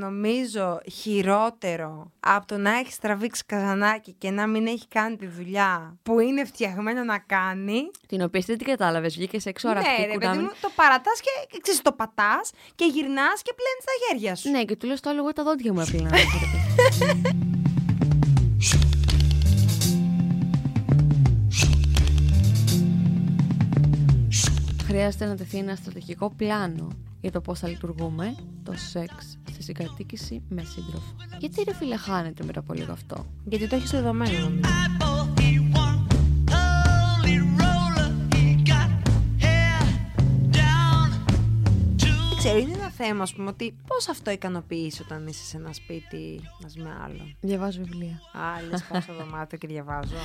Νομίζω χειρότερο από το να έχεις τραβήξει καζανάκι και να μην έχει κάνει τη δουλειά που είναι φτιαγμένο να κάνει. Την οποία δεν την κατάλαβες, βγήκες έξω ώρα ναι, ρε παιδί μου, το παρατάς και ξέρεις, το πατάς και γυρνάς και πλένεις τα χέρια σου. Ναι, και του λες το άλλο, εγώ τα δόντια μου έπλαινα. Χρειάζεται να τεθεί ένα στρατηγικό πλάνο για το πώς θα λειτουργούμε το σεξ στη συγκατοίκηση με σύντροφο. Γιατί ρε φίλε χάνεται μετά από λίγο αυτό; Γιατί το έχεις δεδομένο νομίζω. Ξέρω, είναι ένα θέμα, ας πούμε, ότι πώς αυτό ικανοποιείς όταν είσαι σε ένα σπίτι μαζί με άλλον; Διαβάζω βιβλία. Άλλες πάω στο δωμάτιο και διαβάζω.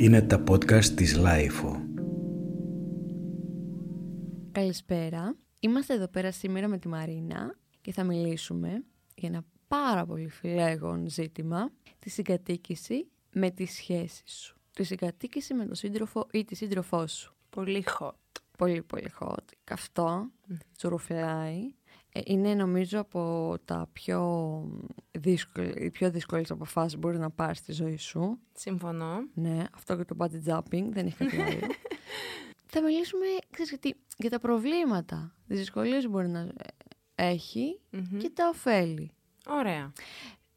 Είναι τα podcast της Lifo. Καλησπέρα. Είμαστε εδώ πέρα σήμερα με τη Μαρίνα και θα μιλήσουμε για ένα πάρα πολύ φλέγον ζήτημα, τη συγκατοίκηση με τη σχέση σου. Τη συγκατοίκηση με τον σύντροφο ή τη σύντροφό σου. Πολύ hot. Πολύ πολύ hot. Καυτό, τσουρουφλάει. Ε, είναι νομίζω από τα πιο δύσκολες, οι πιο δύσκολες αποφάσεις που μπορεί να πάρεις στη ζωή σου. Συμφωνώ. Ναι, αυτό και το bungee jumping, δεν έχει κάτι άλλο. Θα μιλήσουμε, ξέρεις, γιατί, για τα προβλήματα, τις δυσκολίες που μπορεί να εχει και τα οφέλη. Ωραία.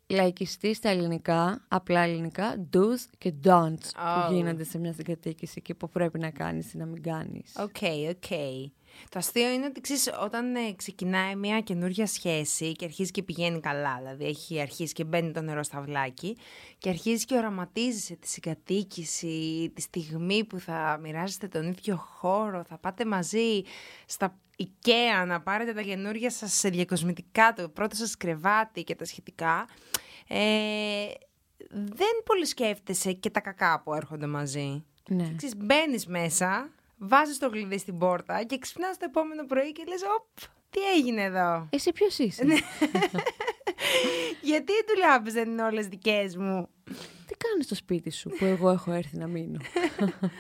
Λαϊκιστί στα ελληνικά, απλά ελληνικά, do's και don'ts Oh. που γίνονται σε μια συγκατοίκηση και που πρέπει να κάνεις ή να μην κάνεις. OK, OK. Το αστείο είναι ότι ξέρεις, όταν ε, ξεκινάει μια καινούργια σχέση και αρχίζει και πηγαίνει καλά, δηλαδή έχει αρχίσει και μπαίνει το νερό στ' αυλάκι και αρχίζει και οραματίζεσαι τη συγκατοίκηση, τη στιγμή που θα μοιράζεστε τον ίδιο χώρο, θα πάτε μαζί στα IKEA να πάρετε τα καινούργια σας σε διακοσμητικά, το πρώτο σας κρεβάτι και τα σχετικά. Ε, δεν πολύ σκέφτεσαι και τα κακά που έρχονται μαζί. Ναι. Ξέρεις, μπαίνεις μέσα, βάζεις το κλειδί στην πόρτα και ξυπνάς το επόμενο πρωί και λες «Οπ, τι έγινε εδώ». Εσύ ποιος είσαι; Ναι. Γιατί οι δουλειάπες δεν είναι όλες δικές μου; Τι κάνεις στο σπίτι σου που εγώ έχω έρθει να μείνω;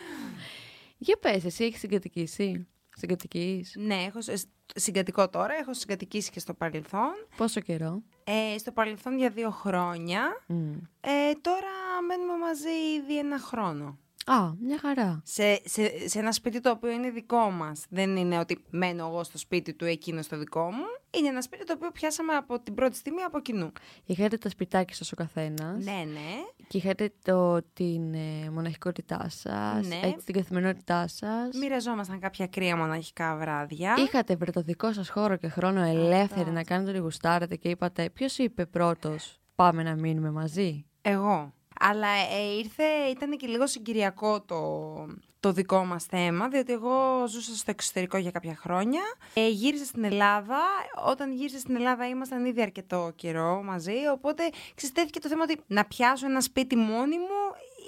Για πες, εσύ έχεις συγκατοικήσει; Συγκατοικείς; Ναι, έχω σ- συγκατοικώ τώρα, έχω συγκατοικήσει και στο παρελθόν. Πόσο καιρό; Ε, στο παρελθόν για δύο χρόνια. Μμ. Ε, τώρα μένουμε μαζί ήδη ένα χρόνο. Α, μια χαρά. Σε, σε, σε ένα σπίτι το οποίο είναι δικό μας. Δεν είναι ότι μένω εγώ στο σπίτι του, εκείνο στο δικό μου. Είναι ένα σπίτι το οποίο πιάσαμε από την πρώτη στιγμή από κοινού. Είχατε τα σπιτάκια σας ο καθένας. Ναι, ναι. Και είχατε το, την ε, μοναχικότητά σας, Ναι. έτσι, την καθημερινότητά σας. Μοιραζόμασταν κάποια κρύα μοναχικά βράδια. Είχατε βρε το δικό σας χώρο και χρόνο ελεύθερη να κάνετε ό,τι γουστάρετε και είπατε ποιος είπε πρώτος πάμε να μείνουμε μαζί. Εγώ. Αλλά ε, ήρθε, ήταν και λίγο συγκυριακό το, το δικό μας θέμα, διότι εγώ ζούσα στο εξωτερικό για κάποια χρόνια. Ε, γύρισα στην Ελλάδα. Όταν γύρισα στην Ελλάδα ήμασταν ήδη αρκετό καιρό μαζί, οπότε ξεστέθηκε το θέμα ότι να πιάσω ένα σπίτι μόνη μου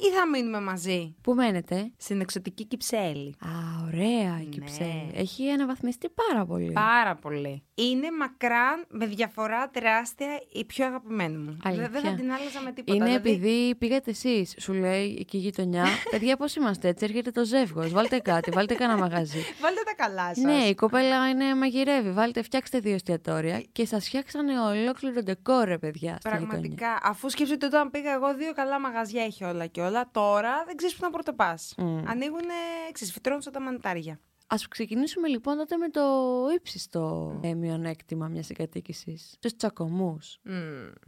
ή θα μείνουμε μαζί. Πού μένετε; Στην εξωτική Κυψέλη. Α, ωραία η Ναι. Κυψέλη. Έχει αναβαθμιστεί πάρα πολύ. Πάρα πολύ. Είναι μακράν, με διαφορά τεράστια, η πιο αγαπημένη μου. Δεν, δεν θα Αλήθεια. την άλλαζα με τίποτα. Είναι δηλαδή- επειδή πήγατε εσείς, σου λέει εκεί η γειτονιά. Παιδιά, πώς είμαστε έτσι, έρχεται το ζεύγος. Βάλτε κάτι, βάλτε κανένα μαγαζί. Βάλτε τα καλά σας. ναι, η κοπέλα είναι μαγειρεύει. Βάλτε, φτιάξτε δύο εστιατόρια και σας φτιάξανε ολόκληρο ντεκόρ, ρε παιδιά, στη γειτονιά. Πραγματικά, αφού σκέφτεται όταν πήγα εγώ, δύο καλά μαγαζιά έχει όλα και όλα. Τώρα δεν ξέρεις πού να πρωτοπάς. Μμ. Ανοίγουν, ξέρεις, φυτρώνουν σαν τα μανιτάρια. Α ξεκινήσουμε λοιπόν τότε με το ύψιστο ε, μειονέκτημα μιας συγκατοίκησης. Του τσακωμούς. Μμ.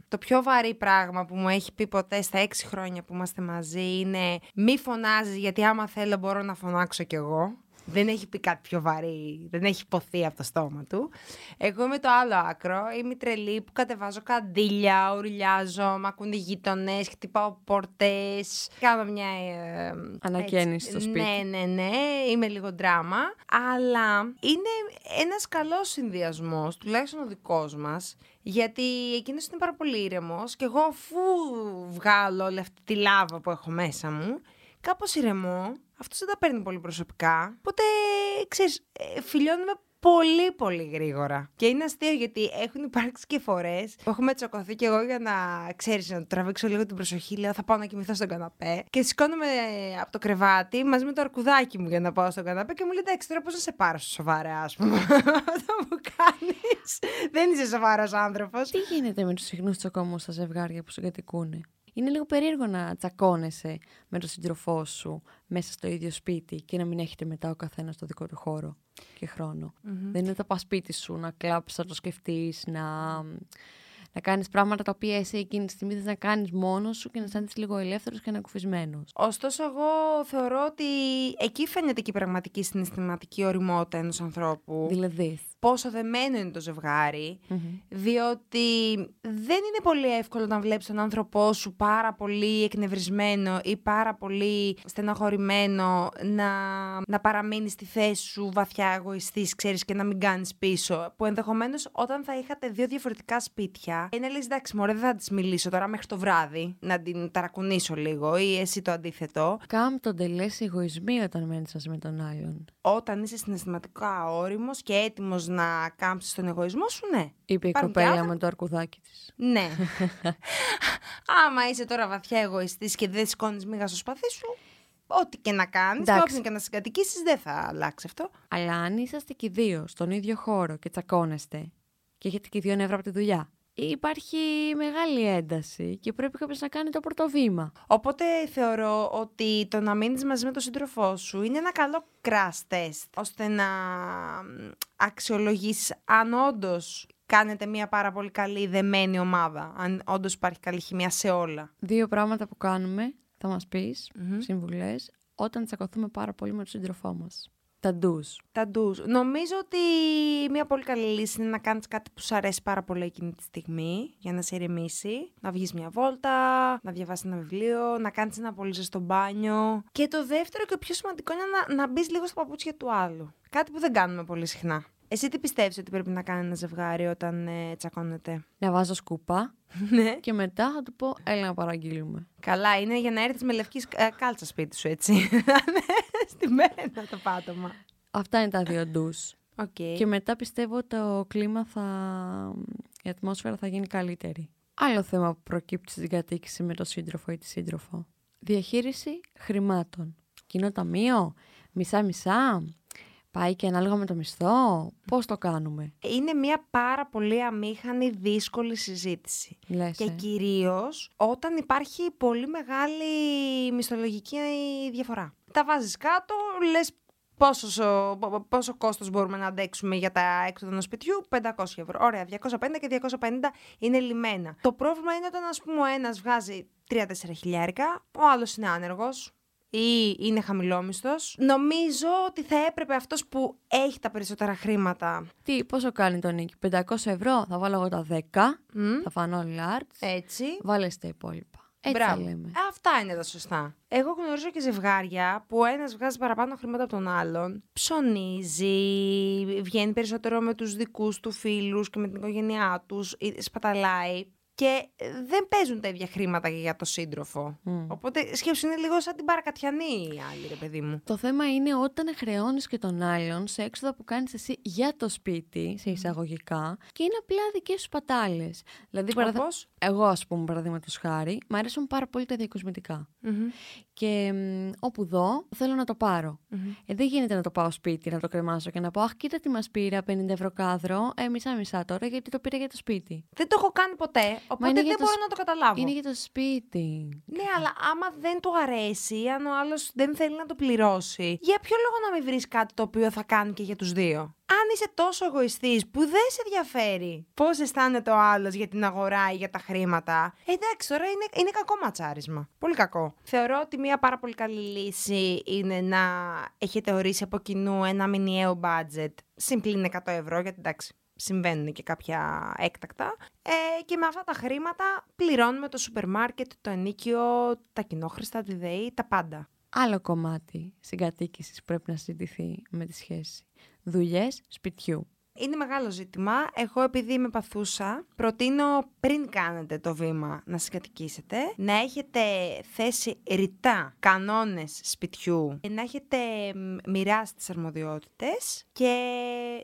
Το πιο βαρύ πράγμα που μου έχει πει ποτέ στα έξι χρόνια που είμαστε μαζί είναι μη φωνάζεις γιατί άμα θέλω μπορώ να φωνάξω κι εγώ. Δεν έχει πει κάτι πιο βαρύ, δεν έχει υποθεί από το στόμα του. Εγώ είμαι το άλλο άκρο. Είμαι η τρελή που κατεβάζω καντήλια, ουρλιάζω, μ' ακούν οι γείτονες, χτυπάω πόρτες. Κάνω μια. ε, Ανακαίνιση έτσι. στο σπίτι. Ναι, ναι, ναι. Είμαι λίγο δράμα. Αλλά είναι ένας καλός συνδυασμός, τουλάχιστον ο δικός μας. Γιατί εκείνος είναι πάρα πολύ ήρεμος και εγώ αφού βγάλω όλη αυτή τη λάβα που έχω μέσα μου, κάπως ηρεμώ. Αυτό δεν τα παίρνει πολύ προσωπικά. Οπότε, ξέρεις, ε, φιλιώνουμε πολύ πολύ γρήγορα. Και είναι αστείο γιατί έχουν υπάρξει και φορές που έχουμε τσακωθεί και εγώ για να ξέρεις να τραβήξω λίγο την προσοχή. Λέω θα πάω να κοιμηθώ στον καναπέ. Και σηκώνομαι από το κρεβάτι μαζί με το αρκουδάκι μου για να πάω στον καναπέ και μου λέει εντάξει τώρα πώς να σε πάρω στο σοβαρά, ας πούμε. Αυτό που κάνεις. Δεν είσαι σοβαρός άνθρωπος. Τι γίνεται με τους συχνούς τσακωμούς στα ζευγάρια που συγκατοικούν. Είναι λίγο περίεργο να τσακώνεσαι με τον σύντροφό σου μέσα στο ίδιο σπίτι και να μην έχετε μετά ο καθένας το δικό του χώρο και χρόνο. Δεν είναι το πας σπίτι σου να κλάψεις, να το σκεφτείς, να, να κάνεις πράγματα τα οποία εσύ εκείνη τη στιγμή δεν να κάνεις μόνος σου και να αισθάνεσαι λίγο ελεύθερος και ανακουφισμένος. Ωστόσο, εγώ θεωρώ ότι εκεί φαίνεται και η πραγματική συναισθηματική οριμότητα ενός ανθρώπου. Δηλαδή. Πόσο δεμένο είναι το ζευγάρι, διότι δεν είναι πολύ εύκολο να βλέπεις τον άνθρωπό σου πάρα πολύ εκνευρισμένο ή πάρα πολύ στεναχωρημένο να, να παραμείνει στη θέση σου βαθιά εγωιστής, ξέρεις, και να μην κάνεις πίσω. Που ενδεχομένως όταν θα είχατε δύο διαφορετικά σπίτια, είναι λες, εντάξει, μωρέ, δεν θα της μιλήσω τώρα μέχρι το βράδυ, να την ταρακουνήσω λίγο ή εσύ το αντίθετο. Κάμ τον τελέσει εγωισμοί όταν μένεις μαζί με τον άλλον. Όταν είσαι συναισθηματικά όριμος και έτοιμος να κάμψεις τον εγωισμό σου, ναι. Είπε η Υπάρχουν και κοπέλα άτομα- με το αρκουδάκι της. Ναι. Άμα είσαι τώρα βαθιά εγωιστής και δεν σηκώνεις μίγα στο σπαθί σου, ό,τι και να κάνεις, Εντάξει. όποιον και να συγκατοικήσει, δεν θα αλλάξει αυτό. Αλλά αν είσαστε και οι δύο στον ίδιο χώρο και τσακώνεστε και έχετε και οι δύο νεύρα από τη δουλειά, υπάρχει μεγάλη ένταση και πρέπει κάποιος να κάνει το πρώτο βήμα. Οπότε θεωρώ ότι το να μείνεις μαζί με τον σύντροφό σου είναι ένα καλό crash test, ώστε να αξιολογήσει αν όντως κάνετε μια πάρα πολύ καλή δεμένη ομάδα, αν όντως υπάρχει καλή χημία σε όλα. Δύο πράγματα που κάνουμε, θα μας πεις, συμβουλές, όταν τσακωθούμε πάρα πολύ με τον σύντροφό μας. Τα ντους. Τα ντους. Νομίζω ότι μια πολύ καλή λύση είναι να κάνεις κάτι που σου αρέσει πάρα πολύ εκείνη τη στιγμή για να σε ηρεμήσει. Να βγεις μια βόλτα, να διαβάσεις ένα βιβλίο, να κάνεις ένα πολύ ζεστό μπάνιο. Και το δεύτερο και πιο σημαντικό είναι να, να μπεις λίγο στα παπούτσια του άλλου. Κάτι που δεν κάνουμε πολύ συχνά. Εσύ τι πιστεύεις ότι πρέπει να κάνει ένα ζευγάρι όταν ε, τσακώνεται; Να βάζω σκούπα ναι. και μετά θα του πω έλα να παραγγείλουμε. Καλά, είναι για να έρθεις με λευκή σκ- ε, κάλτσα σπίτι σου, έτσι. Στη μένα το πάτωμα. Αυτά είναι τα δύο ντους. Οκ. Και μετά πιστεύω το κλίμα θα... η ατμόσφαιρα θα γίνει καλύτερη. Άλλο θέμα που προκύπτει στην κατοίκηση με τον σύντροφο ή τη σύντροφο. Διαχείριση χρημάτων. Κοινό ταμείο, μισά-μισά, πάει και ανάλογα με το μισθό; Πώς το κάνουμε, Είναι μια πάρα πολύ αμήχανη, δύσκολη συζήτηση. λες. Και ε; κυρίως όταν υπάρχει πολύ μεγάλη μισθολογική διαφορά. Τα βάζεις κάτω, λες πόσος, σο- πο- πόσο κόστος μπορούμε να αντέξουμε για τα έξοδα ενός σπιτιού, 500 ευρώ. Ωραία, 250 και 250 είναι λιμένα. Το πρόβλημα είναι όταν ας πούμε ο ένας βγάζει 3-4 χιλιάρικα, ο άλλος είναι άνεργος, ή είναι χαμηλόμισθος; Νομίζω ότι θα έπρεπε αυτός που έχει τα περισσότερα χρήματα Τι, πόσο κάνει το νίκη, 500 ευρώ, θα βάλω εγώ τα 10, μ, θα φανώ large, έτσι βάλες τα υπόλοιπα. Έτσι Μπράβο. θα λέμε. Ε, Αυτά είναι τα σωστά. Εγώ γνωρίζω και ζευγάρια που ο ένας βγάζει παραπάνω χρήματα από τον άλλον. Ψωνίζει, βγαίνει περισσότερο με τους δικούς του φίλους και με την οικογένειά τους, ή σπαταλάει. Και ε, δεν παίζουν τα ίδια χρήματα και για το σύντροφο. Οπότε σκέψου είναι λίγο σαν την παρακατιανή η άλλη, ρε παιδί μου. Το θέμα είναι όταν χρεώνεις και τον άλλον σε έξοδα που κάνεις εσύ για το σπίτι, σε εισαγωγικά, και είναι απλά δικές σου πατάλες. Δηλαδή, παραδε- Όπως; εγώ, ας πούμε, παραδείγματος χάρη, μου αρέσουν πάρα πολύ τα διακοσμητικά. Και μ, όπου δω, θέλω να το πάρω. Ε, δεν γίνεται να το πάω σπίτι, να το κρεμάσω και να πω Αχ, κοίτα τι μας πήρα, 50 ευρώ κάδρο. Ε, μισά-μισά τώρα, γιατί το πήρα για το σπίτι. Δεν το έχω κάνει ποτέ, οπότε είναι δεν για το μπορώ σ- να το καταλάβω. Είναι για το σπίτι. Ναι, αλλά άμα δεν του αρέσει, αν ο άλλος δεν θέλει να το πληρώσει, για ποιο λόγο να μην βρεις κάτι το οποίο θα κάνει και για τους δύο; Αν είσαι τόσο εγωιστής που δεν σε ενδιαφέρει πώς αισθάνεται ο άλλος για την αγορά ή για τα χρήματα, ε, εντάξει, τώρα είναι, είναι κακό ματσάρισμα. Πολύ κακό. Θεωρώ ότι μια πάρα πολύ καλή λύση είναι να έχετε ορίσει από κοινού ένα μηνιαίο budget συμπλήν 100 ευρώ, γιατί εντάξει, συμβαίνουν και κάποια έκτακτα. Ε, και με αυτά τα χρήματα πληρώνουμε το σούπερ μάρκετ, το ενίκιο, τα κοινόχρηστα, τη ΔΕΗ, τα πάντα. Άλλο κομμάτι συγκατοίκησης πρέπει να συζητηθεί με τη σχέση. Δουλειές σπιτιού. Είναι μεγάλο ζήτημα. Εγώ, επειδή είμαι παθούσα, προτείνω πριν κάνετε το βήμα να συγκατοικήσετε, να έχετε θέσει ρητά κανόνες σπιτιού, να έχετε μ, μοιράσει τις αρμοδιότητες και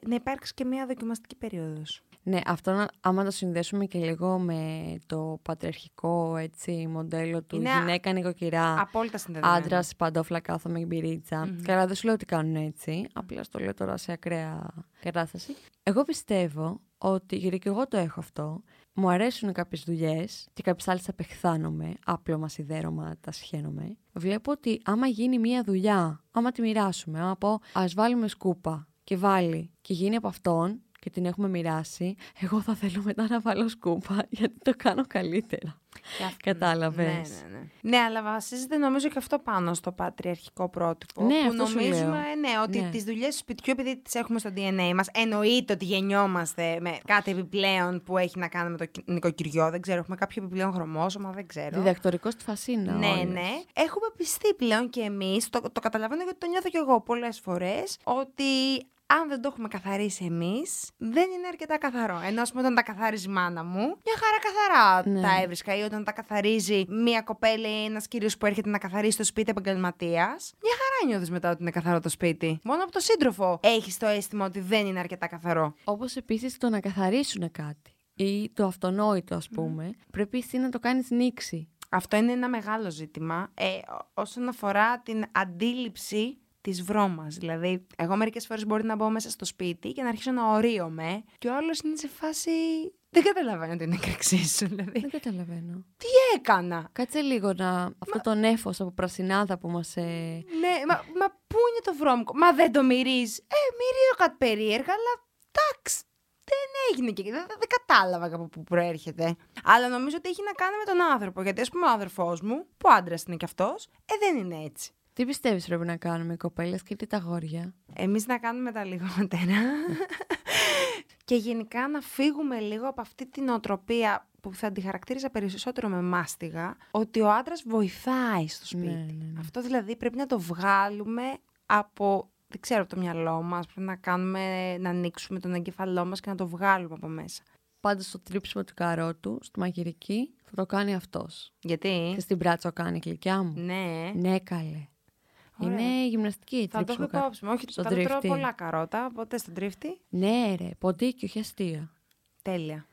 να υπάρξει και μια δοκιμαστική περίοδος. Ναι, αυτό να- άμα το συνδέσουμε και λίγο με το πατριαρχικό έτσι, μοντέλο του Είναι α- γυναίκα νοικοκυρά, Απόλυτα συνδεδεμένο. άντρας παντόφλα κάθομαι μπυρίτσα. Καλά, δεν σου λέω ότι κάνουν έτσι. Απλά στο λέω τώρα σε ακραία κατάσταση. Εγώ πιστεύω ότι, γιατί και εγώ το έχω αυτό, μου αρέσουν κάποιες δουλειές και κάποιες άλλες απεχθάνομαι, άπλωμα σιδέρωμα, τα σχένομαι. Βλέπω ότι άμα γίνει μία δουλειά, άμα τη μοιράσουμε, άμα πω ας βάλουμε σκούπα και βάλει και γίνει από αυτόν και την έχουμε μοιράσει, εγώ θα θέλω μετά να βάλω σκούπα γιατί το κάνω καλύτερα. Και αυτό- Κατάλαβες. Ναι, ναι, ναι. ναι, αλλά βασίζεται νομίζω και αυτό πάνω στο πατριαρχικό πρότυπο. Ναι, που αυτό σου νομίζουμε λέω. ναι, ότι Ναι. τις δουλειές του σπιτιού, επειδή τις έχουμε στο DNA μας, εννοείται ότι γεννιόμαστε με κάτι επιπλέον που έχει να κάνει με το κυ- νοικοκυριό. Δεν ξέρω, έχουμε κάποιο επιπλέον χρωμόσωμα, δεν ξέρω. Διδακτορικός στη Φασίνα. Ναι, όλες. ναι. Έχουμε πιστεί πλέον και εμείς, το, το καταλαβαίνω γιατί το νιώθω κι εγώ πολλές φορές, ότι αν δεν το έχουμε καθαρίσει εμείς, δεν είναι αρκετά καθαρό. Ενώ, ας πούμε, όταν τα καθαρίζει η μάνα μου, μια χαρά καθαρά Ναι. τα έβρισκα. Ή όταν τα καθαρίζει μια κοπέλα ή ένας κύριος που έρχεται να καθαρίσει το σπίτι επαγγελματίας, μια χαρά νιώθεις μετά ότι είναι καθαρό το σπίτι. Μόνο από το σύντροφο έχεις το αίσθημα ότι δεν είναι αρκετά καθαρό. Όπως επίσης το να καθαρίσουν κάτι ή το αυτονόητο ας πούμε, πρέπει εσύ να το κάνεις νήξη. Αυτό είναι ένα μεγάλο ζήτημα ε, ό- όσον αφορά την αντίληψη της βρώμας. Δηλαδή, εγώ μερικές φορές μπορεί να μπω μέσα στο σπίτι και να αρχίσω να ορίομαι και ο άλλος είναι σε φάση... Δεν καταλαβαίνω την έκρηξή σου, δηλαδή. Δεν καταλαβαίνω. Τι έκανα; Κάτσε λίγο να... Αυτό το νέφος από πρασινάδα που μας... Ε... Ναι, μα, μα πού είναι το βρώμικο; Μα δεν το μυρίζει. Ε, μυρίζω κάτι περίεργα, αλλά εντάξει. Δεν έγινε και δεν, δεν, δεν κατάλαβα από πού προέρχεται. Αλλά νομίζω ότι έχει να κάνει με τον άνθρωπο. Γιατί, ας πούμε, ο αδερφό μου, που άντρας είναι κι αυτός, ε, δεν είναι έτσι. Τι πιστεύεις πρέπει να κάνουμε οι κοπέλες και τι τα αγόρια. Εμείς να κάνουμε τα λιγότερα και γενικά να φύγουμε λίγο από αυτή την οτροπία που θα τη χαρακτήριζα περισσότερο με μάστιγα, ότι ο άντρας βοηθάει στο σπίτι. Ναι, ναι, ναι. Αυτό δηλαδή πρέπει να το βγάλουμε από, δεν ξέρω, από το μυαλό μας, πρέπει να κάνουμε, να ανοίξουμε τον εγκεφαλό μας και να το βγάλουμε από μέσα. Πάντως το τρίψιμο του καρότου, στη μαγειρική, θα το κάνει αυτός. Γιατί; Και στην πράτσο κάνει γλυκιά μου. Ναι. Ναι, καλέ. Ωραία. Είναι γυμναστική Θα το έχω τρίψιμο καρότου. υπόψη μου. Όχι, Στον θα το τρώω τρίφτη. πολλά καρότα, οπότε στον τρίφτη. Ναι ρε, ποντίκι, όχι αστεία. Τέλεια.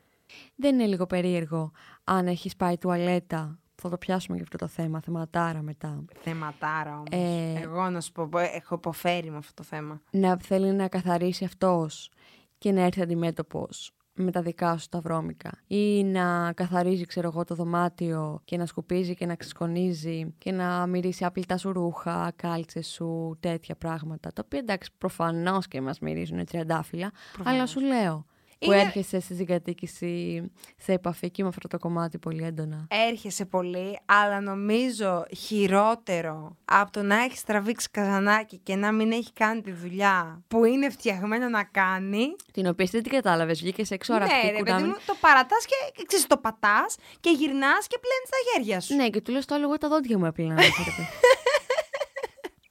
Δεν είναι λίγο περίεργο αν έχεις πάει τουαλέτα. Θα το πιάσουμε για αυτό το θέμα, θεματάρα μετά. Θεματάρα όμως. Ε, Εγώ να σου πω, έχω υποφέρει με αυτό το θέμα. Να θέλει να καθαρίσει αυτός και να έρθει αντιμέτωπος με τα δικά σου τα βρώμικα. Ή να καθαρίζει, ξέρω εγώ, το δωμάτιο και να σκουπίζει και να ξεσκονίζει και να μυρίσει άπλυτα σου ρούχα, κάλτσες σου, τέτοια πράγματα. Τα οποία εντάξει, προφανώς και μας μυρίζουν τριαντάφυλλα, αλλά σου λέω. Που Είναι- έρχεσαι στη συγκατοίκηση σε επαφή και με αυτό το κομμάτι πολύ έντονα. Έρχεσαι πολύ, αλλά νομίζω χειρότερο από το να έχεις τραβήξει καζανάκι και να μην έχει κάνει τη δουλειά που είναι φτιαγμένο να κάνει. Την οποία εσύ δεν την κατάλαβες, βγήκες έξω αραχτή ναι, ρε παιδί κουράμι. μου, το παρατάς και ξέρεις, το πατάς και γυρνάς και πλένεις τα χέρια σου. Ναι, και του λέω το άλλο, εγώ τα δόντια μου έπλαινα.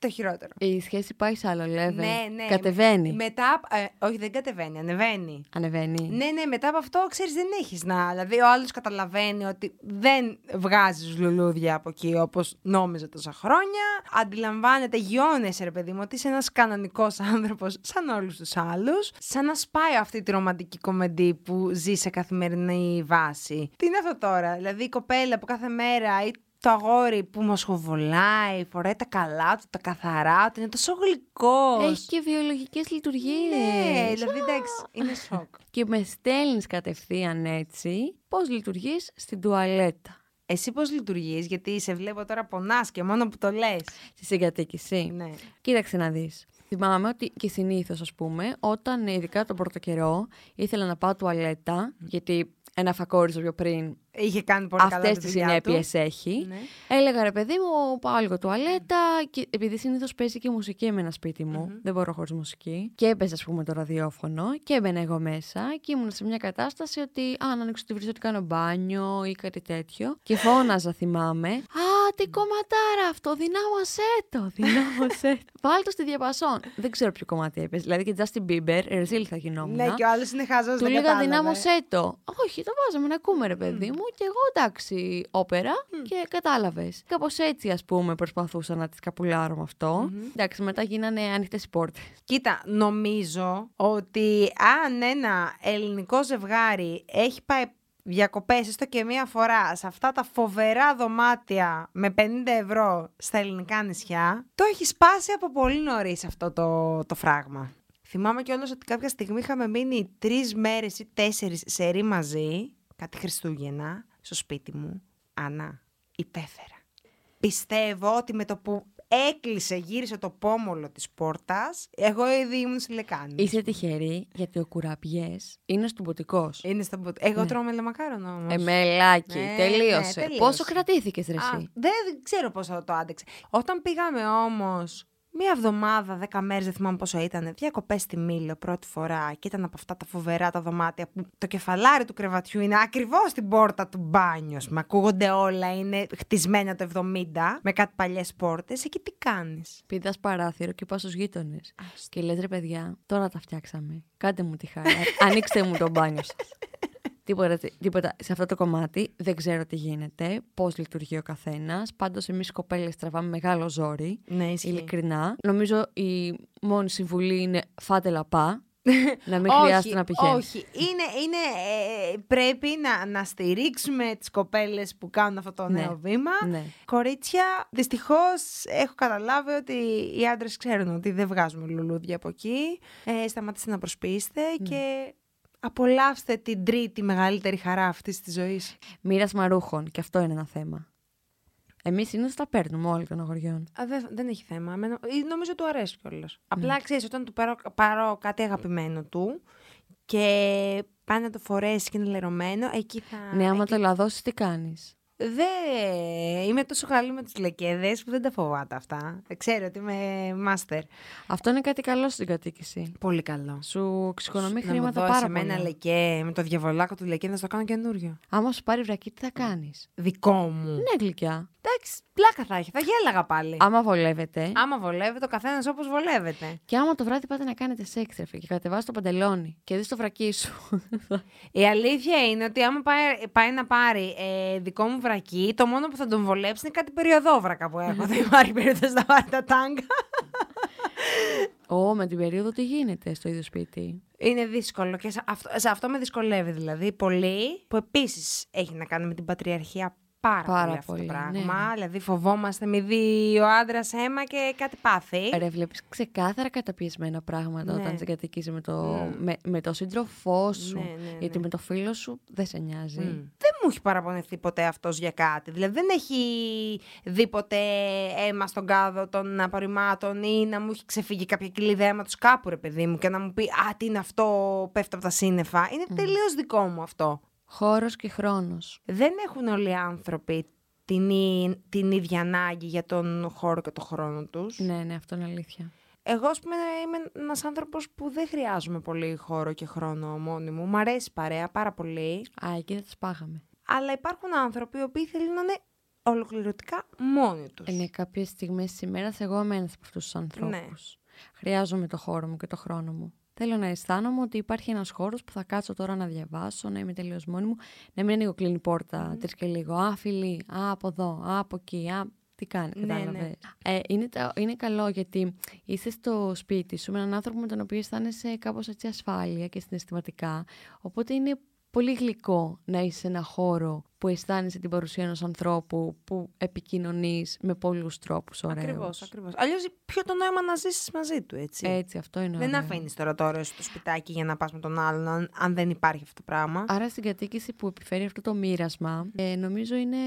Το χειρότερο. Η σχέση πάει σε άλλο level. Ναι, ναι. Κατεβαίνει. Μετά, ε, όχι, δεν κατεβαίνει, ανεβαίνει. Ανεβαίνει. Ναι, ναι, μετά από αυτό, ξέρεις, δεν έχεις να. Δηλαδή, ο άλλος καταλαβαίνει ότι δεν βγάζει λουλούδια από εκεί όπως νόμιζε τόσα χρόνια. Αντιλαμβάνεται, γιώνεσαι, ρε παιδί μου, ότι είσαι ένας κανονικός άνθρωπος, σαν όλους τους άλλους. Σαν να σπάει αυτή τη ρομαντική κομμεντή που ζει σε καθημερινή βάση. Τι είναι αυτό τώρα, δηλαδή η κοπέλα που κάθε μέρα ή το αγόρι που μοσχοβολάει, φοράει τα καλά του, τα καθαρά του, είναι τόσο γλυκός. Έχει και βιολογικές λειτουργίες. Ναι, δηλαδή εντάξει, είναι σοκ. Και με στέλνεις κατευθείαν έτσι πώς λειτουργείς στην τουαλέτα. Εσύ πώς λειτουργείς, γιατί σε βλέπω τώρα πονάς και μόνο που το λες. Στη συγκατοίκηση. Ναι. Κοίταξε να δεις. Θυμάμαι ότι και συνήθως, ας πούμε, όταν ειδικά τον πρώτο καιρό ήθελα να πάω τουαλέτα, γιατί ένα φακόριζο πιο πριν Είχε κάνει πολύ καλά αυτές τη τις δουλειά του. συνέπειες έχει. Ναι. Έλεγα ρε παιδί μου, πάω λίγο τουαλέτα. Και επειδή συνήθως παίζει και μουσική με ένα σπίτι μου, δεν μπορώ χωρίς μουσική. Και έπαιζε, ας πούμε, το ραδιόφωνο και έμπαινα εγώ μέσα και ήμουν σε μια κατάσταση ότι, α, να ανοίξω τη βρύση ότι κάνω μπάνιο ή κάτι τέτοιο. Και φώναζα, θυμάμαι. Α, τι κομματάρα αυτό, δυνάμωσέ το, δυνάμωσέ το. Βάλ το στη διαπασόν. Δεν ξέρω ποιο κομμάτι έπαιζε. Δηλαδή και Justin Bieber, Ερζίλ θα γινόμουν. Ναι, και ο άλλος είναι χαζός. Του λέγα δυνάμωσέ το. Όχι, το βάζαμε να ακούμε, ρε παιδί μου. Και εγώ εντάξει, όπερα και κατάλαβες. Κάπως έτσι, ας πούμε, προσπαθούσα να τη καπουλάρω με αυτό. Εντάξει, μετά γίνανε ανοιχτές οι πόρτες. Κοίτα, νομίζω ότι αν ένα ελληνικό ζευγάρι έχει πάει διακοπές έστω και μία φορά σε αυτά τα φοβερά δωμάτια με 50 ευρώ στα ελληνικά νησιά, το έχει σπάσει από πολύ νωρίς αυτό το, το φράγμα. Θυμάμαι κιόλας ότι κάποια στιγμή είχαμε μείνει τρεις μέρες ή τέσσερις σε μαζί, κάτι Χριστούγεννα, στο σπίτι μου. Ανά, υπέφερα. Πιστεύω ότι με το που έκλεισε, γύρισε το πόμολο της πόρτας, εγώ ήδη ήμουν στη λεκάνη. Είσαι τυχερή γιατί ο κουραμπιές είναι στον ποτικός. Είναι στο ποτ... Εγώ τρώω μελαμακάρονο όμως. Ε, μελάκι, Ναι, τελείωσε. ναι, τελείωσε. Πόσο κρατήθηκες, ρε Α, εσύ; δεν ξέρω πώς θα το άντεξε. Όταν πήγαμε όμως μία εβδομάδα, δέκα μέρες, δεν θυμάμαι πόσο ήταν, διακοπές στη Μήλο πρώτη φορά και ήταν από αυτά τα φοβερά τα δωμάτια που το κεφαλάρι του κρεβατιού είναι ακριβώς στην πόρτα του μπάνιου. Με ακούγονται όλα, είναι χτισμένα το 70 με κάτι παλιές πόρτες. Εκεί τι κάνεις; Πήδας παράθυρο και πάω στους γείτονες. Και λες, ρε παιδιά, τώρα τα φτιάξαμε. Κάντε μου τη χάρη. Ανοίξτε μου το μπάνιο σας. Τίποτα, τίποτα σε αυτό το κομμάτι δεν ξέρω τι γίνεται, πώς λειτουργεί ο καθένας. Πάντως, εμείς κοπέλες τραβάμε μεγάλο ζόρι. Ναι, ισχύει. Ειλικρινά. Νομίζω η μόνη συμβουλή είναι φάτε λαπά. να μην χρειάζεται να πηγαίνει. Όχι, είναι, είναι, ε, πρέπει να, να στηρίξουμε τις κοπέλες που κάνουν αυτό το Ναι. νέο βήμα. Ναι. Κορίτσια, δυστυχώς έχω καταλάβει ότι οι άντρες ξέρουν ότι δεν βγάζουμε λουλούδια από εκεί. Ε, σταματήστε να προσποιήσετε Ναι. και απολαύστε την τρίτη μεγαλύτερη χαρά αυτής της ζωής. Μοίρασμα ρούχων, και αυτό είναι ένα θέμα. Εμείς συνήθως τα παίρνουμε όλοι των αγοριών. Α, δεν, δεν έχει θέμα. Εμένα, ή νομίζω του αρέσει κιόλας. Ναι. Απλά ξέρεις, όταν του πάρω, πάρω κάτι αγαπημένο του και πάει να το φορέσει και είναι λερωμένο, εκεί θα. ναι, άμα εκεί το λαδώσεις, τι κάνεις; Δεν είμαι τόσο καλή με τις λεκέδες που δεν τα φοβάται αυτά. Ξέρω ότι είμαι μάστερ. Αυτό είναι κάτι καλό στην κατοίκηση. Πολύ καλό. Σου εξοικονομεί Να μου χρήματα δώσει πάρα εμένα πολύ. λεκέ με το διαβολάκο του λεκέ να στο κάνω καινούριο. Άμα σου πάρει βρακί, τι θα κάνεις; Δικό μου. Ναι, γλυκιά. Εντάξει, πλάκα θα έχει. Θα γέλαγα πάλι. Άμα βολεύεται. Άμα βολεύεται, ο καθένας όπως βολεύεται. Και άμα το βράδυ πάτε να κάνετε σεξ, ρε φίλε, και κατεβάσει το παντελόνι και δεις το βρακί σου. Η αλήθεια είναι ότι άμα πάει, πάει να πάρει ε, δικό μου βρακί, το μόνο που θα τον βολέψει είναι κάτι περιοδόβρακα που έχω. Δεν υπάρχει περίπτωση να πάρει τα τάγκα. Ω, με την περίοδο τι γίνεται στο ίδιο σπίτι; Είναι δύσκολο και σε αυτό, σε αυτό με δυσκολεύει δηλαδή πολύ, που επίσης έχει να κάνει με την πατριαρχία πάρα, Πάρα πολύ αυτό πολύ, το ναι, πράγμα. ναι. Δηλαδή φοβόμαστε μη δει ο άντρας αίμα και κάτι πάθει. Ρε, βλέπεις ξεκάθαρα καταπιεσμένα πράγματα Ναι. όταν σε κατοικίζει με, το, Μμ. με, με το σύντροφό σου. Ναι, ναι, Γιατί ναι. με το φίλο σου δεν σε νοιάζει. Μμ. Δεν μου έχει παραπονεθεί ποτέ αυτός για κάτι. Δηλαδή δεν έχει δει ποτέ αίμα στον κάδο των απορριμμάτων ή να μου έχει ξεφύγει κάποια κοιλίδα αίματος κάπου ρε παιδί μου και να μου πει «Α, τι είναι αυτό, πέφτει από τα σύννεφα». Είναι τελείως δικό μου αυτό. Χώρος και χρόνος. δεν έχουν όλοι οι άνθρωποι την, ί- την ίδια ανάγκη για τον χώρο και τον χρόνο τους. Ναι, ναι, αυτό είναι αλήθεια. Εγώ, ας πούμε, είμαι ένας άνθρωπος που δεν χρειάζομαι πολύ χώρο και χρόνο μόνη μου. Μ' αρέσει η παρέα πάρα πολύ. Α, εκεί θα τα σπάγαμε. Αλλά υπάρχουν άνθρωποι οι οποίοι θέλουν να είναι ολοκληρωτικά μόνοι τους. Είναι κάποιες στιγμές της ημέρας εγώ είμαι ένας από αυτούς τους ανθρώπους. Χρειάζομαι το χώρο μου και το χρόνο μου. Θέλω να αισθάνομαι ότι υπάρχει ένας χώρος που θα κάτσω τώρα να διαβάσω, να είμαι τελείως μόνη μου, να μην ανοίγω κλείνει η πόρτα τρεις και λίγο. Α, φιλή, α, από εδώ, α, από εκεί, α, τι κάνει, Ναι, κατάλαβε. ναι. Ε, είναι, τα- είναι καλό γιατί είσαι στο σπίτι σου με έναν άνθρωπο με τον οποίο αισθάνεσαι κάπως έτσι ασφάλεια και συναισθηματικά. Οπότε είναι πολύ γλυκό να είσαι σε ένα χώρο που αισθάνεσαι την παρουσία ενός ανθρώπου που επικοινωνείς με πολλούς τρόπους ωραίους. Ακριβώς, ακριβώς. Αλλιώς ποιο το νόημα να ζήσεις μαζί του, έτσι; Έτσι, αυτό είναι δεν ωραίο. αφήνεις τώρα τώρα στο σπιτάκι για να πας με τον άλλον, αν, αν δεν υπάρχει αυτό το πράγμα. Άρα στην κατοίκηση που επιφέρει αυτό το μοίρασμα, ε, νομίζω είναι